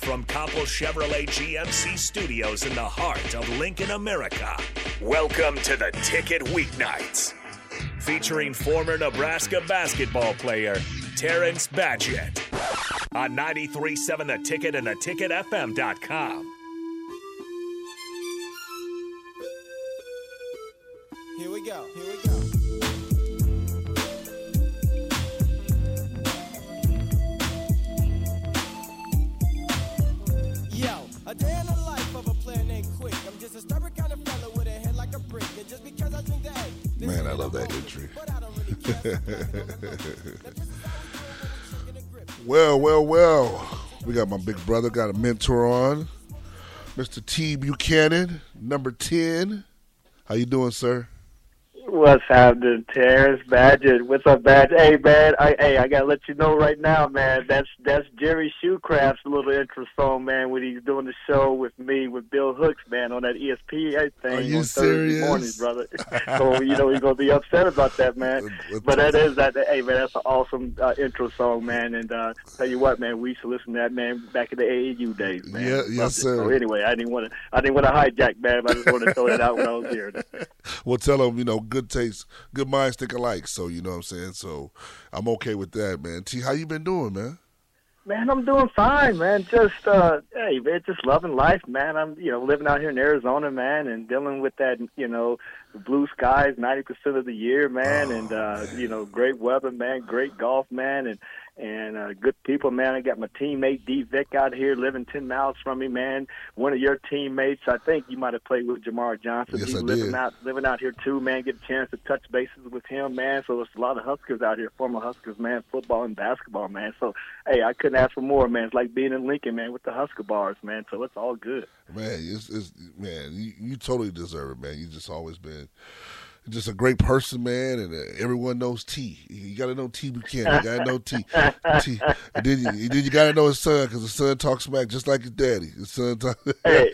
from Copple Chevrolet GMC Studios in the heart of Lincoln, America. Welcome to the Ticket Weeknights, featuring former Nebraska basketball player Terrence Badgett on 93.7 The Ticket and theticketfm.com. chick love that entry. Well, well, well. We got my big brother, got a mentor on. Mr. T Buchanan, number 10. How you doing, sir? What's happening, Terrence Badgett? What's up, Badger? Hey, man, I, hey, I gotta let you know right now, man. That's that's Jerry Shoecraft's little intro song, man. When he's doing the show with me with Bill Hooks, man, on that ESPN thing Are you on Thursday serious? mornings, brother. so you know he's gonna be upset about that, man. But that is that. Hey, man, that's an awesome uh, intro song, man. And uh, tell you what, man, we used to listen to that, man, back in the AAU days, man. Yeah, Loved yes, it. sir. So anyway, I didn't want to, I didn't want to hijack, man. But I just wanted to throw that out when I was here. Well, tell him, you know, good taste, good minds think alike. So, you know what I'm saying? So, I'm okay with that, man. T, how you been doing, man? Man, I'm doing fine, man. Just uh hey, man, just loving life, man. I'm you know, living out here in Arizona, man, and dealing with that, you know, blue skies ninety percent of the year, man, and uh, you know, great weather, man, great golf, man, and and uh, good people, man. I got my teammate D Vic out here living ten miles from me, man. One of your teammates, I think you might have played with Jamar Johnson. Yes, He's I living did. out living out here too, man. Get a chance to touch bases with him, man. So there's a lot of Huskers out here, former Huskers, man, football and basketball, man. So hey, I couldn't ask for more, man. It's like being in Lincoln, man, with the Husker bars, man. So it's all good. Man, it's, it's man, you, you totally deserve it, man. You just always been just a great person, man, and uh, everyone knows T. You got to know T Buchanan. You got to know T. T. And then you, then you got to know his son because his son talks smack just like his daddy. His son talk. Hey,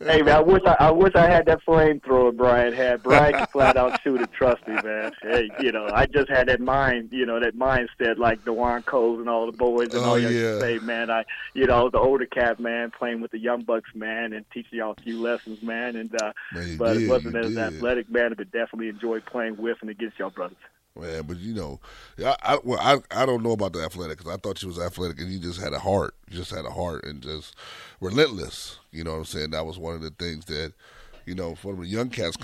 hey, man, I wish I, I wish I had that flamethrower Brian had. Brian can flat out shoot it. Trust me, man. Hey, you know, I just had that mind, you know, that mindset like Dewan Coles and all the boys and Oh, all yeah. say, man. I, you know, the older cat, man, playing with the young bucks, man, and teaching y'all a few lessons, man. And uh, Man, but did, it wasn't as did. athletic, man, but definitely enjoyed playing with and against y'all brothers. Man, but you know, I I, well, I I don't know about the athletic because I thought you was athletic and you just had a heart. You just had a heart and just relentless. You know what I'm saying? That was one of the things that, you know, for the young cats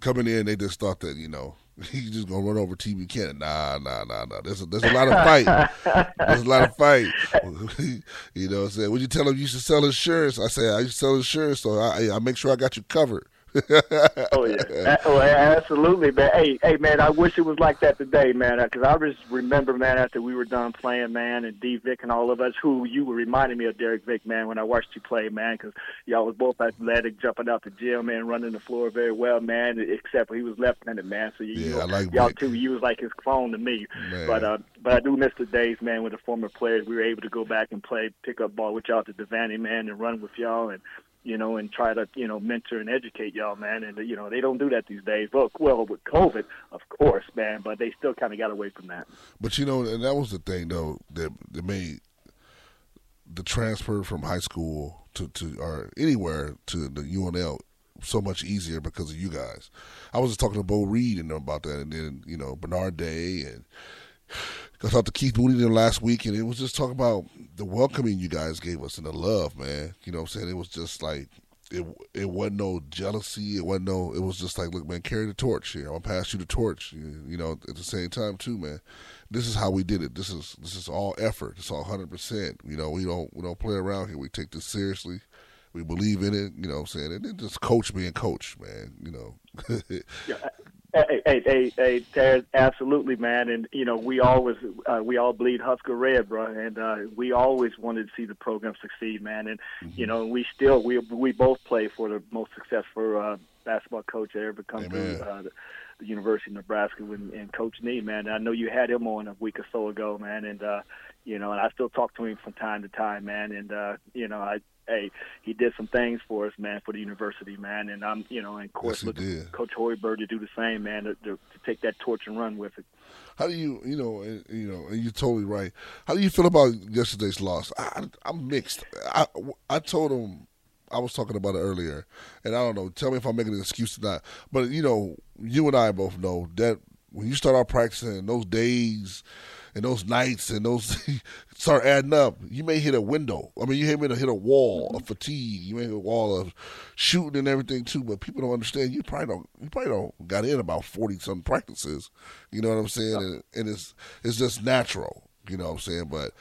coming in, they just thought that you know you just gonna run over T Buchanan. Nah, nah, nah, nah. There's a, there's a lot of fight. there's a lot of fight. you know what I'm saying? Would you tell him you should sell insurance? I say I used to sell insurance, so I I make sure I got you covered. Oh yeah, oh, absolutely, man. Hey, hey, man, I wish it was like that today, man. Because I just remember, man, after we were done playing, man, and D Vic and all of us, who you were reminding me of Derek Vic, man, when I watched you play, man, because y'all was both athletic, jumping out the gym, man, running the floor very well, man. Except he was left-handed, man. So you, Yeah, I like y'all Vic. two, you was like his clone to me. Man. But uh, but I do miss the days, man, with the former players. We were able to go back and play pickup ball with y'all at the Devaney, man, and run with y'all and you know, and try to, you know, mentor and educate y'all, man. And, you know, they don't do that these days. Well, well with COVID, of course, man, but they still kind of got away from that. But you know, and that was the thing though that that made the transfer from high school to, to or anywhere to the UNL so much easier because of you guys. I was just talking to Beau Reid and about that, and then you know Bernard Day and I talked to Keith Moody them last week, and it was just talking about the welcoming you guys gave us and the love, man. You know what I'm saying? It was just like it it wasn't no jealousy. It wasn't no. It was just like, look, man, carry the torch here. I'm gonna pass you the torch. You, you know, at the same time too, man. This is how we did it. This is this is all effort. It's all 100. percent You know, we don't we don't play around here. We take this seriously. We believe in it. You know what I'm saying? And then just coach being coach, man. You know. Yeah. Hey, hey, hey, hey, Terrence, absolutely, man. And you know, we always uh, we all bleed Husker red, bro, and uh, we always wanted to see the program succeed, man. And you know, we still we we both play for the most successful uh, basketball coach that ever come Amen. through uh, the, the University of Nebraska, and, and Coach Nee, man. I know you had him on a week or so ago, man, and uh, you know, and I still talk to him from time to time, man. And uh, you know, I hey, he did some things for us, man, for the university, man. And I'm, you know, and of course, Yes, look, he did. Coach Hoiberg to do the same, man, to, to, to take that torch and run with it. How do you, you know, and, you know, and you're totally right. How do you feel about yesterday's loss? I, I'm mixed. I, I told him, I was talking about it earlier, and I don't know. Tell me if I'm making an excuse or not. But you know, you and I both know that when you start out practicing, those days and those nights and those start adding up, you may hit a window. I mean, you may hit a wall of fatigue. You may hit a wall of shooting and everything too. But people don't understand. You probably don't. You probably don't got in about forty some practices. You know what I'm saying? And, and it's it's just natural. You know what I'm saying? But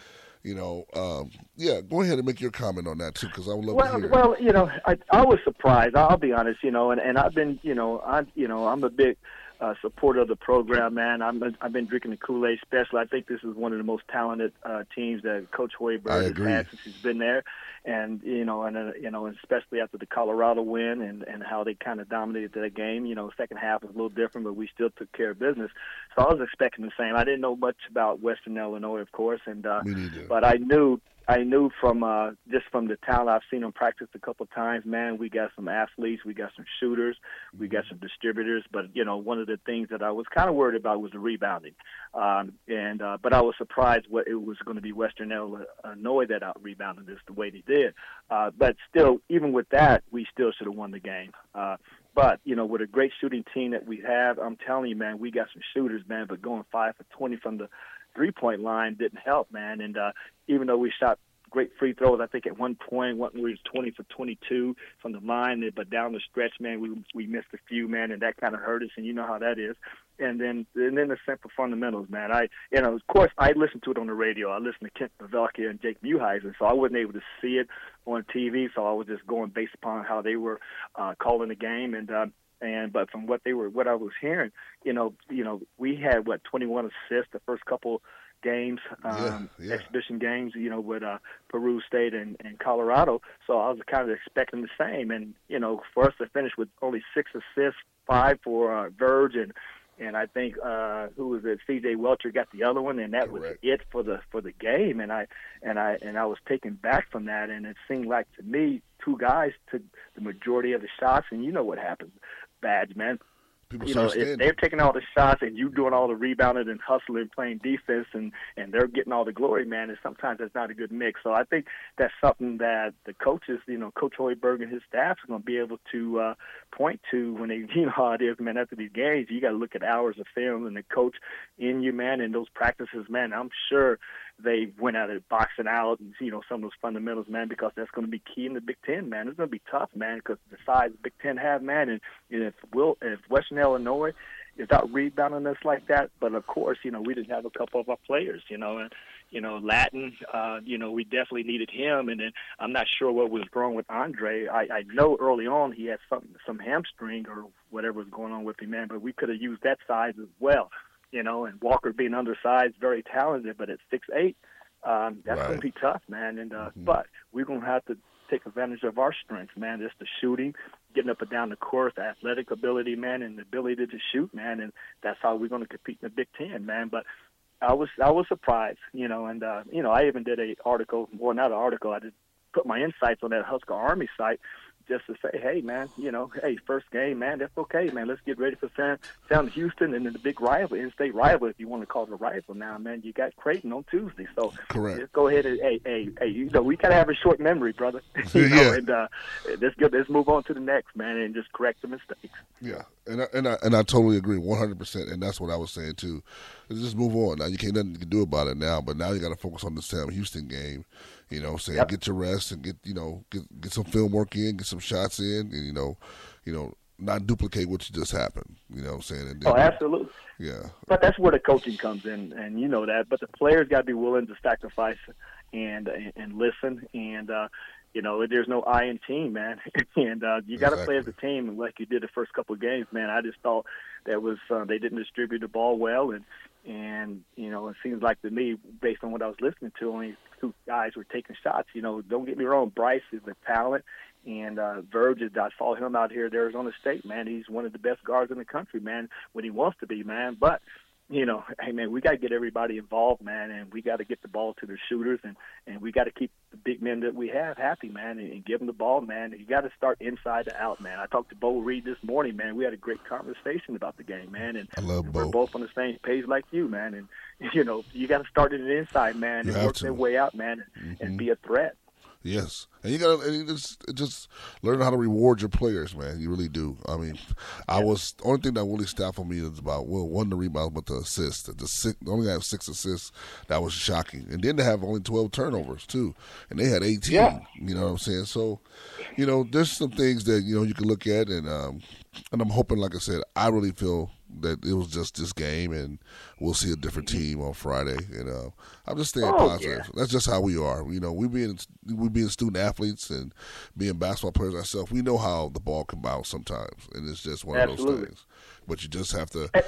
you know, um, yeah. Go ahead and make your comment on that too, because I would love to Well, hear. well, you know, I I was surprised. I'll be honest, you know, and and I've been, you know, I you know, I'm a big uh, supporter of the program, man. I'm I've been drinking the Kool Aid special. I think this is one of the most talented uh, teams that Coach I Hoiberg has agree. had since he's been there, and you know, and uh, you know, especially after the Colorado win and and how they kind of dominated that game. You know, second half was a little different, but we still took care of business. So I was expecting the same. I didn't know much about Western Illinois, of course, and uh, but I knew I knew from uh, just from the talent I've seen them practice a couple of times. Man, we got some athletes, we got some shooters, we got some distributors. But you know, one of the things that I was kind of worried about was the rebounding. Um, and uh, but I was surprised what it was going to be Western Illinois that out rebounded us the way they did. Uh, but still, even with that, we still should have won the game. Uh, but you know, with a great shooting team that we have, I'm telling you, man, we got some shooters, man. But going five for 20 from the three point line didn't help, man. And uh, even though we shot great free throws, I think at one point we was 20 for 22 from the line, but down the stretch, man, we we missed a few, man, and that kind of hurt us. And you know how that is. And then and then the simple fundamentals, man. I you know, of course, I listened to it on the radio. I listened to Kent Pavelka and Jake Muhleisen, so I wasn't able to see it on TV. So I was just going based upon how they were uh, calling the game and. Uh, and but from what they were, what I was hearing, you know, you know, we had what 21 assists the first couple games, um, Yeah, yeah. exhibition games, you know, with uh, Peru State and, and Colorado. So I was kind of expecting the same, and you know, for us to finish with only six assists, five for uh, Verge, and and I think uh, who was it? C.J. Wilcher got the other one, and that was it for the for the game. And I and I and I was taken back from that, and it seemed like to me two guys took the majority of the shots, and you know what happens, Badge man People you know, if they're taking all the shots and you doing all the rebounding and hustling, playing defense, and and they're getting all the glory, man, and sometimes that's not a good mix. So I think that's something that the coaches, you know, Coach Hoiberg and his staff are going to be able to uh, point to when they, you know, how it is, man. After these games, you got to look at hours of film and the coach in you, man, and those practices, man. I'm sure they went at it boxing out and you know some of those fundamentals, man, because that's going to be key in the Big Ten, man. It's going to be tough, man, because the size the Big Ten have, man, and, and if will if Western Illinois is out rebounding us like that, but of course, you know, we didn't have a couple of our players, you know, and you know, Latin, uh, you know, we definitely needed him, and then I'm not sure what was wrong with Andre. I, I know early on he had some some hamstring or whatever was going on with him, man, but we could have used that size as well you know, and Walker being undersized, very talented, but at six eight, um, that's Right. going to be tough, man. And uh, but we're going to have to take advantage of our strengths, man. Just the shooting, getting up and down the court, the athletic ability, man, and the ability to shoot, man. And that's how we're going to compete in the Big Ten, man. But I was I was surprised, you know, and uh, you know I even did a article, well not an article, I just put my insights on that Husker Army site just to say, hey man, you know, hey first game, man, that's okay, man. Let's get ready for Sam, Sam Houston and then the big rival, in-state rival, if you want to call it a rival now, man. You got Creighton on Tuesday, so Correct. just go ahead and hey hey hey, you know we gotta have a short memory, brother. you know, Yeah. and uh, let's get let's move on to the next, man, and just correct the mistakes. Yeah, and I, and I and I totally agree, one hundred percent, and that's what I was saying too. Let's just move on now. You can't nothing you can do about it now, but now you got to focus on the Sam Houston game. You know, saying Yep. get your rest and get you know get get some film work in, get some shots in, and you know, you know, not duplicate what just happened. You know, what I'm saying. And Oh, absolutely. Yeah, But that's where the coaching comes in, and you know that. But the players got to be willing to sacrifice and and listen, and uh, you know, there's no I in team, man. and uh, you got to play as a team, and like you did the first couple of games, man. I just thought that was uh, they didn't distribute the ball well, and and you know, it seems like to me, based on what I was listening to, only two guys were taking shots. You know, don't get me wrong, Bryce is a talent. And uh, Verge, is- I saw him out here at Arizona State, man. He's one of the best guards in the country, man, when he wants to be, man. But you know, hey man, we got to get everybody involved, man, and we got to get the ball to the shooters, and and we got to keep the big men that we have happy, man, and, and give them the ball, man. You got to start inside to out, man. I talked to Beau Reid this morning, man. We had a great conversation about the game, man, and I love Bo. we're Bo. both on the same page like you, man. And you know, you got to start it inside, man, You and work their way out, man, and, and mm-hmm. be a threat. Yes, and you got to just just learn how to reward your players, man. You really do. I mean, I was the only thing that really stopped for me is about well, one the rebounds, but the assists. The six, they only have six assists. That was shocking, and then they have only twelve turnovers too, and they had eighteen. Yeah. You know what I'm saying? So, you know, there's some things that you know you can look at, and um, and I'm hoping, like I said, I really feel that it was just this game, and we'll see a different team on Friday. And uh, I'm just staying Oh, positive. yeah. That's just how we are. You know, we being we being student athletes and being basketball players ourselves, we know how the ball can bounce sometimes, and it's just one of those things. But you just have to Eh.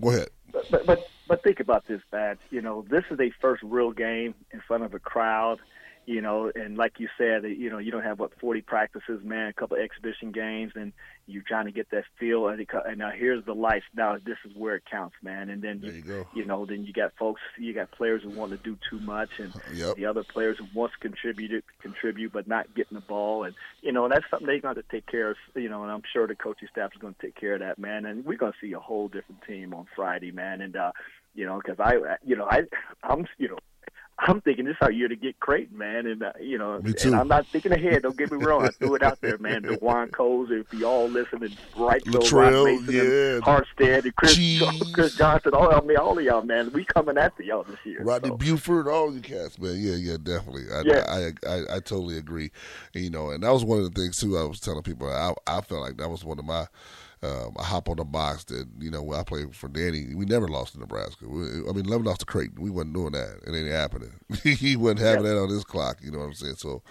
go ahead. But, but but but think about this, Bad. You know, this is their first real game in front of a crowd. You know, and like you said, you know, you don't have what forty practices, man, a couple of exhibition games, and you're trying to get that feel. And, it, and now here's the life. Now this is where it counts, man. And then you go. you know, then you got folks, you got players who want to do too much, and Yep. the other players who wants to contribute, contribute, but not getting the ball, and you know, and that's something they're going to take care of. You know, and I'm sure the coaching staff is going to take care of that, man. And we're going to see a whole different team on Friday, man. And uh, you know, because I, you know, I, I'm, you know. I'm thinking this is our year to get Creighton, man, and uh, you know, Me too. and I'm not thinking ahead. Don't get me wrong. I threw it out there, man. DeJuan Coles, if you all listening, right, Latrell, Mason, yeah. and Harstead, and Chris. Chris Johnson, all I mean, all of y'all, man. We coming after y'all this year. Rodney so. Buford, all you cats, man. Yeah, yeah, definitely. I, Yeah. I, I, I, totally agree. And, you know, and that was one of the things too. I was telling people. I, I felt like that was one of my. Um, I hop on the box that you know when I played for Danny, we never lost to Nebraska. We, I mean, never lost to Creighton. We wasn't doing that. It ain't happening. he wasn't having Yeah. that on his clock. You know what I'm saying? So,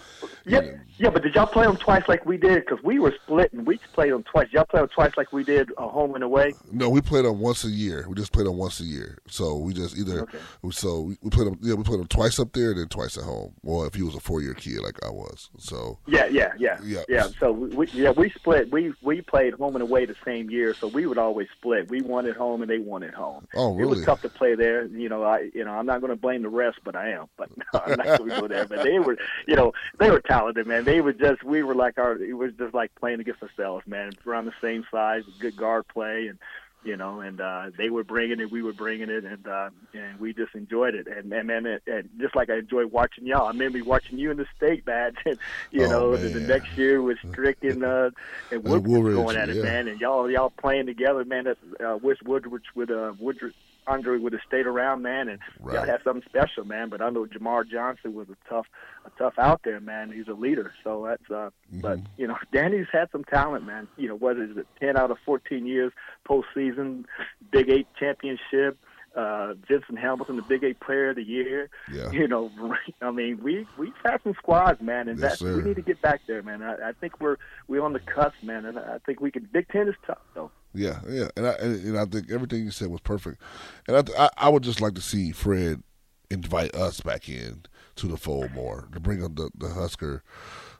Yeah, know, yeah, but did y'all play them twice like we did? Because we were split and we played them twice. Y'all played them twice like we did, uh, home and away. No, we played them once a year. We just played them once a year. So we just either Okay. so we, we played them. Yeah, we played them twice up there and then twice at home. Well, if he was a four year kid like I was, so Yeah, yeah, yeah, Yeah. yeah. So we, we yeah we split. We we played home and away the same year, so we would always split. We won at home and they won at home. Oh, really? It was tough to play there. You know, I you know I'm not going to blame the rest, but I am. But I'm not going to go there. But they were, you know, they were talented, man. They were just we were like our it was just like playing against ourselves, man. Around the same size, good guard play, and you know, and uh, they were bringing it, we were bringing it, and uh, and we just enjoyed it. And and man, and, and just like I enjoy watching y'all, I remember watching you in the state badge. And, you Oh, know, and the next year was Strick and uh, and Woodridge going at it, yeah. man. And y'all y'all playing together, man. That's uh, wish Woodridge would uh, Woodridge. Andre would have stayed around, man, and y'all Right. had something special, man. But I know Jamar Johnson was a tough, a tough out there, man. He's a leader, so that's. uh But Mm-hmm. you know, Danny's had some talent, man. You know, what is it? Ten out of fourteen years postseason, Big Eight championship. Uh, Vincent Hamilton, the Big Eight Player of the Year. Yeah. You know, I mean, we we've had some squads, man, and Yes, that we need to get back there, man. I, I think we're we're on the cusp, man, and I think we can. Big Ten is tough, though. Yeah, yeah, and I and, and I think everything you said was perfect, and I, th- I I would just like to see Fred invite us back in to the fold more to bring up the the Husker,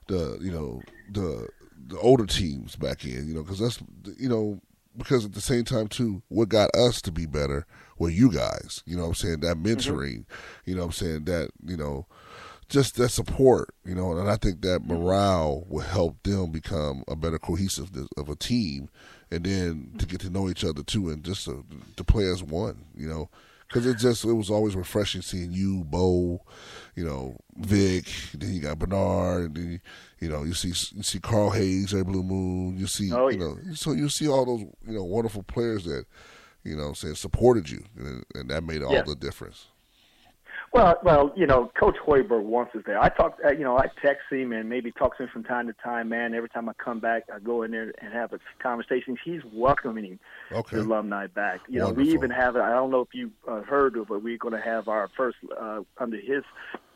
the you know the the older teams back in, you know, because that's you know because at the same time too, what got us to be better were you guys, you know, what I'm saying? That mm-hmm. mentoring, you know, what I'm saying? That you know just that support, you know, and I think that mm-hmm. morale will help them become a better cohesive of a team, and then to get to know each other too, and just to, to play as one, you know, because it just it was always refreshing seeing you, Bo, you know, Vic, then you got Bernard, and then you know you see you see Carl Hayes, Ray Blue Moon, you see Oh, you yeah. know, so you see all those you know wonderful players that you know saying supported you, and, and that made all Yeah. the difference. Well, well, you know, Coach Hoiberg wants us there. I talk, uh, you know, I text him and maybe talk to him from time to time. Man, every time I come back, I go in there and have a conversation. He's welcoming Okay. the alumni back. You know, we even have. I don't know if you uh, heard of, but we're going to have our first uh, under his.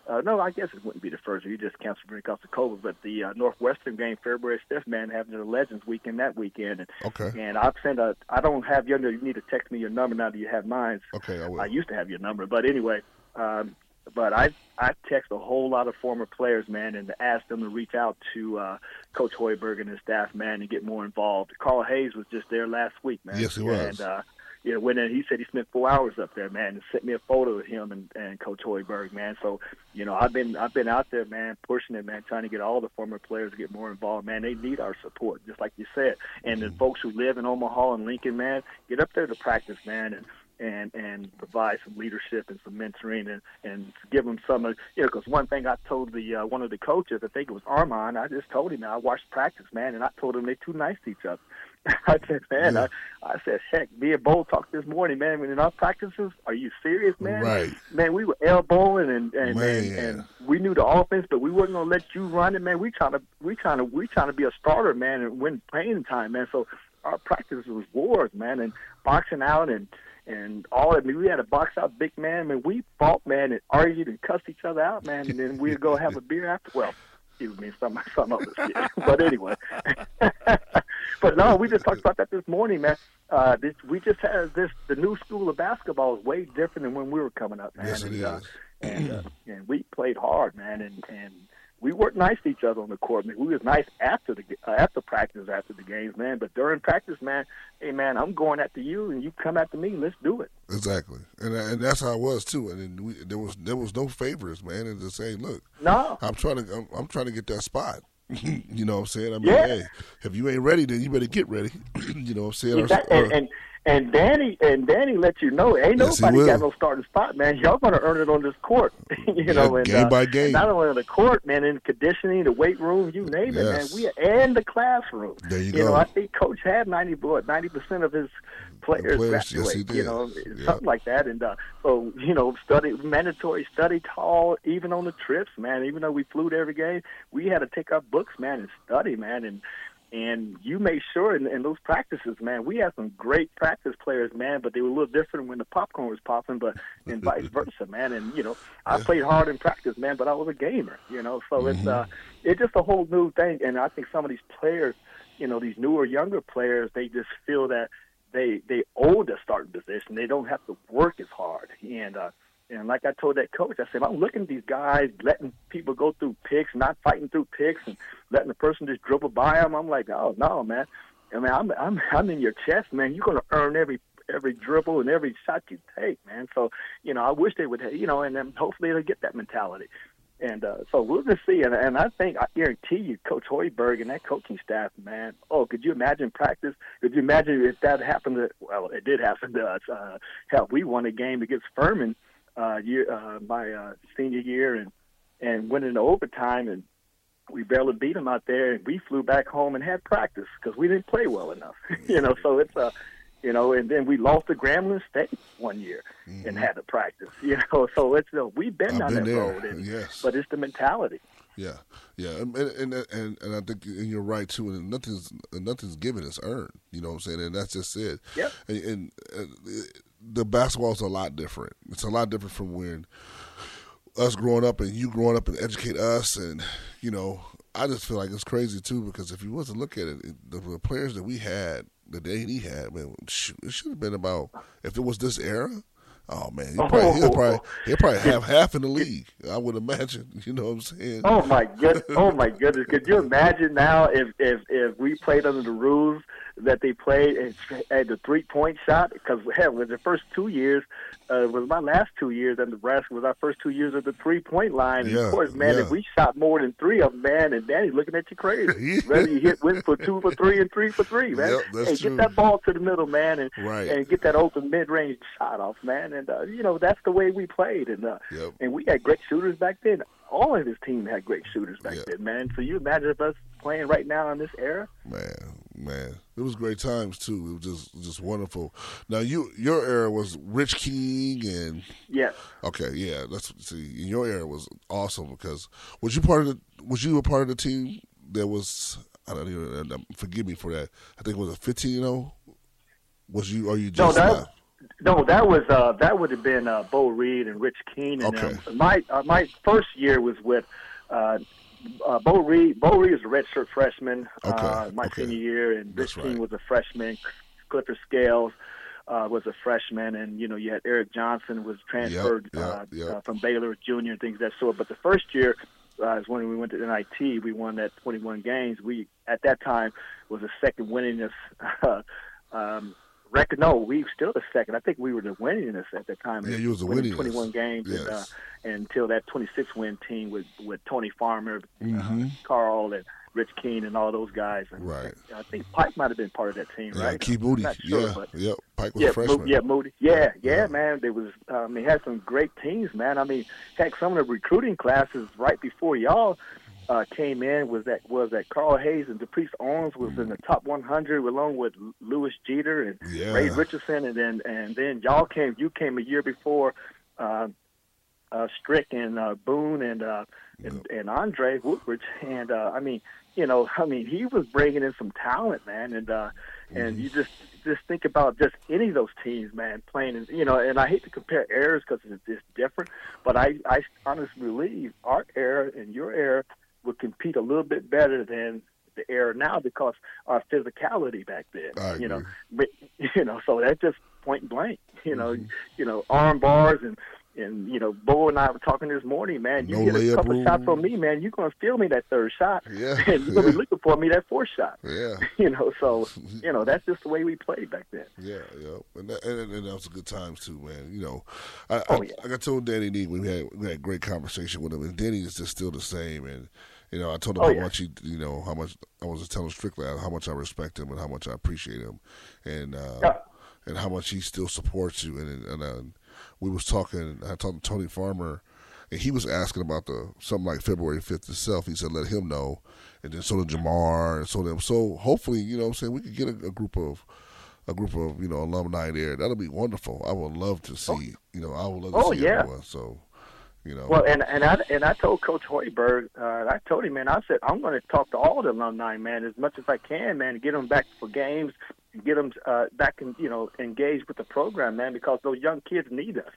Uh, no, I guess it wouldn't be the first. You just canceled because of COVID. But the uh, Northwestern game, February fifth, man, having the Legends weekend that weekend. And, Okay. And I've sent a. I don't have your. You need to text me your number now that you have mine. Okay, I will. I used to have your number, but anyway, um, but I I text a whole lot of former players, man, and asked them to reach out to uh, Coach Hoiberg and his staff, man, and get more involved. Carl Hayes was just there last week, man. Yes, he was. And uh, you know, in. He said he spent four hours up there, man, and sent me a photo of him and, and Coach Hoiberg, man. So, you know, I've been I've been out there, man, pushing it, man, trying to get all the former players to get more involved, man. They need our support, just like you said. And the folks who live in Omaha and Lincoln, man, get up there to practice, man, and and and provide some leadership and some mentoring and and give them some of you know because one thing I told the uh, one of the coaches I think it was Armon I just told him I watched practice man and I told him they're too nice to each other. I said man Yeah. I, I said heck me and Bo talked this morning man When in our practices are you serious man? Right. man we were elbowing and and, and and we knew the offense but we wasn't gonna let you run it man. We trying to we trying to we trying to be a starter man and win playing time man. So our practice was wars man and boxing out and and all I mean, we had a box out big man. I mean, we fought, man, and argued and cussed each other out, man. And then we'd go have a beer after. Well, excuse me, some some other shit. But anyway, but no, we just talked about that this morning, man. Uh, this, we just had this. The new school of basketball is way different than when we were coming up, man. Yes, it and, uh, and uh, and we played hard, man, and and we weren't nice to each other on the court. Man. We was nice after the uh, after practice, after the games, man. But during practice, man, hey man, I'm going after you, and you come after me. Let's do it. Exactly, and and that's how it was too. And then we, there was there was no favors, man. And just saying, look, No, I'm trying to I'm, I'm trying to get that spot. you know what I'm saying? I mean, Yeah. hey, if you ain't ready, then you better get ready. you know what I'm saying? Exactly. or- And, and and Danny and Danny let you know ain't Yes, nobody got no starting spot, man. Y'all gonna earn it on this court, you know. and, game uh, by game. Not only on the court, man, in conditioning, the weight room, you name it, man. Yes. We and the classroom. There you know, go. I think Coach had ninety ninety percent of his players, players, yes, graduate. he did. You know, Yeah. something like that. And uh, so you know, study mandatory study hall, even on the trips, man. Even though we flew to every game, we had to take our books, man, and study, man, and and you made sure in, in those practices, man, we had some great practice players, man, but they were a little different when the popcorn was popping, but and vice versa, man. And you know, I played hard in practice, man, but I was a gamer, you know. So it's uh, it's just a whole new thing, and I think some of these players, you know, these newer, younger players, they just feel that they they owe the starting position. They don't have to work as hard, and uh, and like I told that coach, I said, I'm looking at these guys letting people go through picks, not fighting through picks, and letting the person just dribble by them. I'm like, oh no, man. I mean, I'm I'm I'm in your chest, man. You're gonna earn every every dribble and every shot you take, man. So you know, I wish they would, you know, and then hopefully they'll get that mentality. And uh, so we'll just see. And, and I think I guarantee you, Coach Hoiberg and that coaching staff, man. Oh, could you imagine practice? Could you imagine if that happened? To, well, it did happen to us. Uh, hell, we won a game against Furman uh, year uh, my uh, senior year, and and went into overtime, and we barely beat them out there, and we flew back home and had practice because we didn't play well enough. you know, so it's uh, you know, and then we lost to Grambling State one year and had to practice. You know, so it's know, we've been I've down been that there, road, and, yes. but it's the mentality. Yeah, yeah, and and and, and I think and you're right too. And nothing's nothing's given; it's earned. You know what I'm saying? And that's just it. Yeah. And, and uh, the basketball's a lot different. It's a lot different from when us growing up and you growing up and educate us. And you know, I just feel like it's crazy too because if you was to look at it, it- the, the players that we had, the day he had, man, it should have been about if it was this era. Oh man, he'll oh. probably, he'll probably he'll probably have half in the league. I would imagine. You know what I'm saying? Oh my good, oh my goodness! Could you imagine now if if if we played under the rules that they played at the three point shot? Because hell, with the first two years, uh, was my last two years at Nebraska was our first two years at the three point line. Yeah, of course, man, yeah. if we shot more than three of them, man, and Danny's looking at you crazy. Whether you hit win for two for three and three for three, man. Yep, hey, true. get that ball to the middle, man, and Right. and get that open mid range shot off, man. And uh, you know that's the way we played, and uh, Yep. and we had great shooters back then. All of his team had great shooters back Yeah. then, man. So you imagine if us playing right now in this era? Man, man, it was great times too. It was just just wonderful. Now you your era was Rich King and Yes. okay, yeah, that's see In your era was awesome because was you part of the was you a part of the team that was I don't even um, forgive me for that. I think it was a fifteen. fifteen zero. Was you? Are you No, that no, that was uh, that would have been uh, Beau Reid and Rich King. And Okay. my uh, my first year was with uh, uh, Beau Reid. Beau Reid is a redshirt freshman uh, Okay, my okay. senior year, and King right. was a freshman. Clifford Scales uh, was a freshman, and you know you had Eric Johnson was transferred Yep, yep, uh, yep. Uh, from Baylor Junior and things of that sort. But the first year uh, is when we went to NIT. We won that 21 games. We at that time was the second winningest uh, um, record. No, we were still the second. I think we were the winningest at the time. Yeah, you was the winning winningest. 21 games and, uh, until that 26 win team with with Tony Farmer, Mhm. uh, Carl, and Rich King, and all those guys. And Right. I think Pike might have been part of that team, Yeah, right? I'm Moody. sure, yeah, but yep. Pike was yeah, a freshman. Mo- yeah, Moody. Yeah, yeah, Yeah. man. There was, uh, I mean, had some great teams, man. I mean, heck, some of the recruiting classes right before y'all uh, came in was that was that Carl Hayes and DePriest Owens was in the top 100 along with Lewis Jeter and Yeah. Ray Richardson, and then and then y'all came. You came a year before. Uh, uh, Strick and uh, Boone and, uh, and and Andre Woodbridge, and uh, I mean, you know, I mean, he was bringing in some talent, man, and uh, and you just just think about just any of those teams, man, playing, in, you know, and I hate to compare eras because it's, it's different, but I I honestly believe our era and your era would compete a little bit better than the era now because our physicality back then, I you know, but, you know, so that's just point blank, you know, Mm-hmm. you know, arm bars and and you know, Bo and I were talking this morning, man. You No get a couple shots on me, man. You're gonna steal me that third shot, Yeah. and you're gonna be looking for me that fourth shot. Yeah. You know, so you know that's just the way we played back then. Yeah, yeah, and that, and, and that was good times too, man. You know, I, Oh, I, yeah. like I told Danny Nee, we had we had a great conversation with him, and Danny is just still the same. And you know, I told him Oh, how yeah. much he, you know, how much I was just telling Strickland how much I respect him and how much I appreciate him, and uh, Yeah. and how much he still supports you. And and uh, we was talking. I talked to Tony Farmer. And he was asking about the something like February fifth itself. He said, "Let him know," and then so did Jamar, and so them. So hopefully, you know, what I'm saying we could get a, a group of a group of you know alumni there. That'll be wonderful. I would love to oh. see. You know, I would love to Oh, see yeah. everyone. So, you know, Well, and and I and I told Coach Hoiberg, uh, I told him, man, I said I'm going to talk to all the alumni, man, as much as I can, man, get them back for games, get them uh, back and you know engaged with the program, man, because those young kids need us.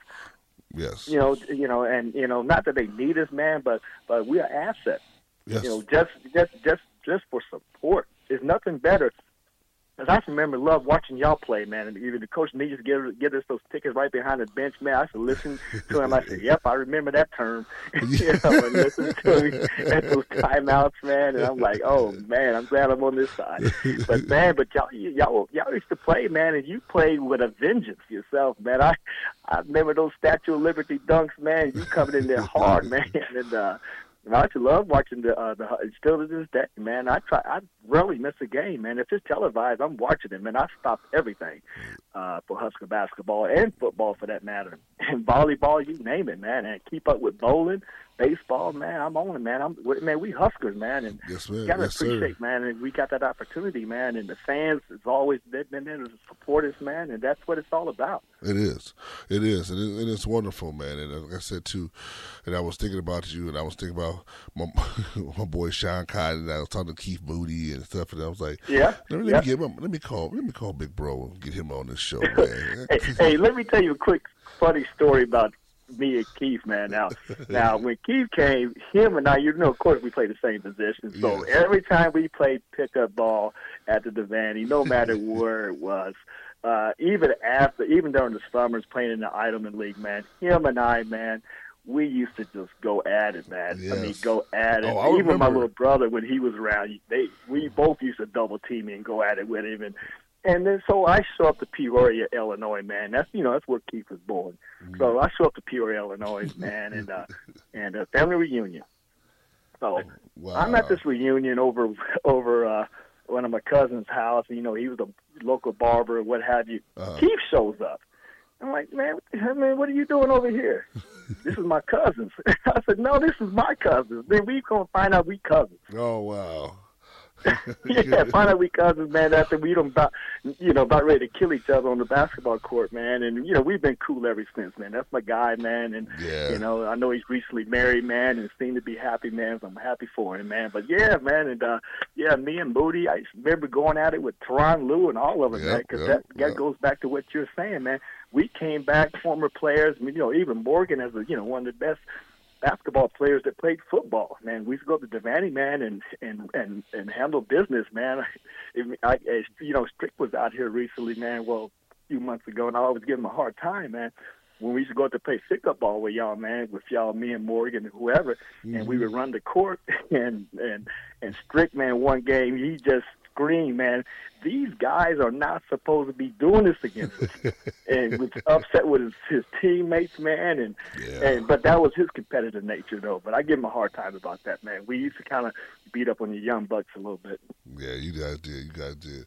yes, You know, you know, and you know, not that they need us, man, but but we are assets. yes, you know, just just just just for support. There's nothing better. Cause I remember love watching y'all play, man. And even the coach needs to get get us those tickets right behind the bench, man. I should listen to him. I said, "Yep, I remember that term." you know, and listen to him at those timeouts, man. And I'm like, "Oh man, I'm glad I'm on this side." But man, but y'all y'all y'all used to play, man, and you played with a vengeance yourself, man. I I remember those Statue of Liberty dunks, man. You coming in there hard, man, and. uh I love watching the uh, the still to this day, man. I try. I rarely miss a game, man. If it's televised, I'm watching it, man. I stop everything uh, for Husker basketball and football, for that matter, and volleyball. You name it, man. And keep up with bowling, baseball, man. I'm on it, man. I'm man. We Huskers, man, and yes, man. gotta yes, sir. appreciate, man. And we got that opportunity, man. And the fans has always been there to support us, man. And that's what it's all about. It is, it is, and, it, and it's wonderful, man. And uh, like I said too, and I was thinking about you, and I was thinking about my my boy Sean Cotton, and I was talking to Keith Moody and stuff, and I was like, Yeah, let me, yeah. let me get him, let me call, let me call Big Bro and get him on this show, man. hey, hey, let me tell you a quick funny story about me and Keith, man. Now, now when Keith came, him and I, you know, of course, we played the same position. So Yes. every time we played pickup ball at the Devaney, no matter where it was, uh, even after, even during the summers playing in the Idleman League, man, him and I, man. We used to just go at it, man. I mean, go at it. Oh, Even my little brother, when he was around, they we both used to double team me and go at it with him. And and then so I show up to Peoria, Illinois, man. That's you know that's where Keith was born. So I show up to Peoria, Illinois, man, and uh, and a family reunion. So wow. I'm at this reunion over over uh, one of my cousin's house. And you know, he was a local barber, or what have you. Uh-huh. Keith shows up. I'm like, man, what man, what are you doing over here? this is my cousins. I said, no, this is my cousins. Then we gonna find out we cousins. Oh wow. yeah, we cousins, man. After we don't about, you know, about ready to kill each other on the basketball court, man. And you know, we've been cool ever since, man. That's my guy, man. And Yeah. you know, I know he's recently married, man, and seemed to be happy, man. So I'm happy for him, man. But yeah, man, and uh, yeah, me and Moody, I remember going at it with Teron Lou and all of them, Yep, man, because yep, that that yep. goes back to what you're saying, man. We came back, former players, you know, even Morgan as a, you know one of the best basketball players that played football. Man, we used to go to Devaney, man, and and and and handle business, man. If- I, I, you know, Strick was out here recently, man. Well, a few months ago, and I always give him a hard time, man. When we used to go out to play pickup ball with y'all, man, with y'all, me and Morgan and whoever, and we mm-hmm. would run the court, and and and Strick, man, one game he just scream, man, these guys are not supposed to be doing this against us. and was upset with his, his teammates, man. And Yeah. and but that was his competitive nature, though. But I give him a hard time about that, man. We used to kind of beat up on the young bucks a little bit. Yeah, you guys did. You guys did.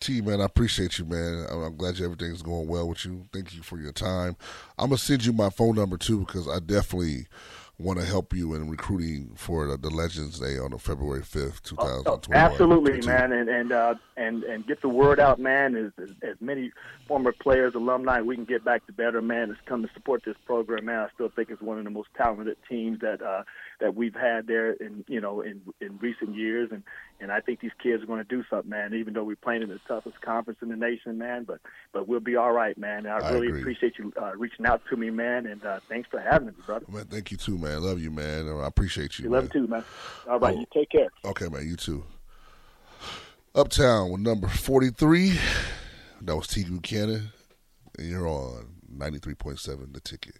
T, man, I appreciate you, man. I'm, I'm glad you, everything's going well with you. Thank you for your time. I'm gonna send you my phone number too because I definitely want to help you in recruiting for the, the Legends Day on the February 5th, 2021. Oh, Absolutely, T. man, and and uh, and and get the word out, man. As, as as many former players, alumni, we can get back to better, man. Is come to support this program, man. I still think it's one of the most talented teams that uh, that we've had there in you know in in recent years, and and I think these kids are going to do something, man. Even though we're playing in the toughest conference in the nation, man, but but we'll be all right, man. And I, I really agree. appreciate you uh, reaching out to me, man, and uh, thanks for having me, brother. Man, thank you too, man. Love you, man. I appreciate you. You love you too, man. All right, Oh. you take care. Okay, man. You too. Uptown with number 43. That was T. Buchanan. And you're on 93.7 The Ticket.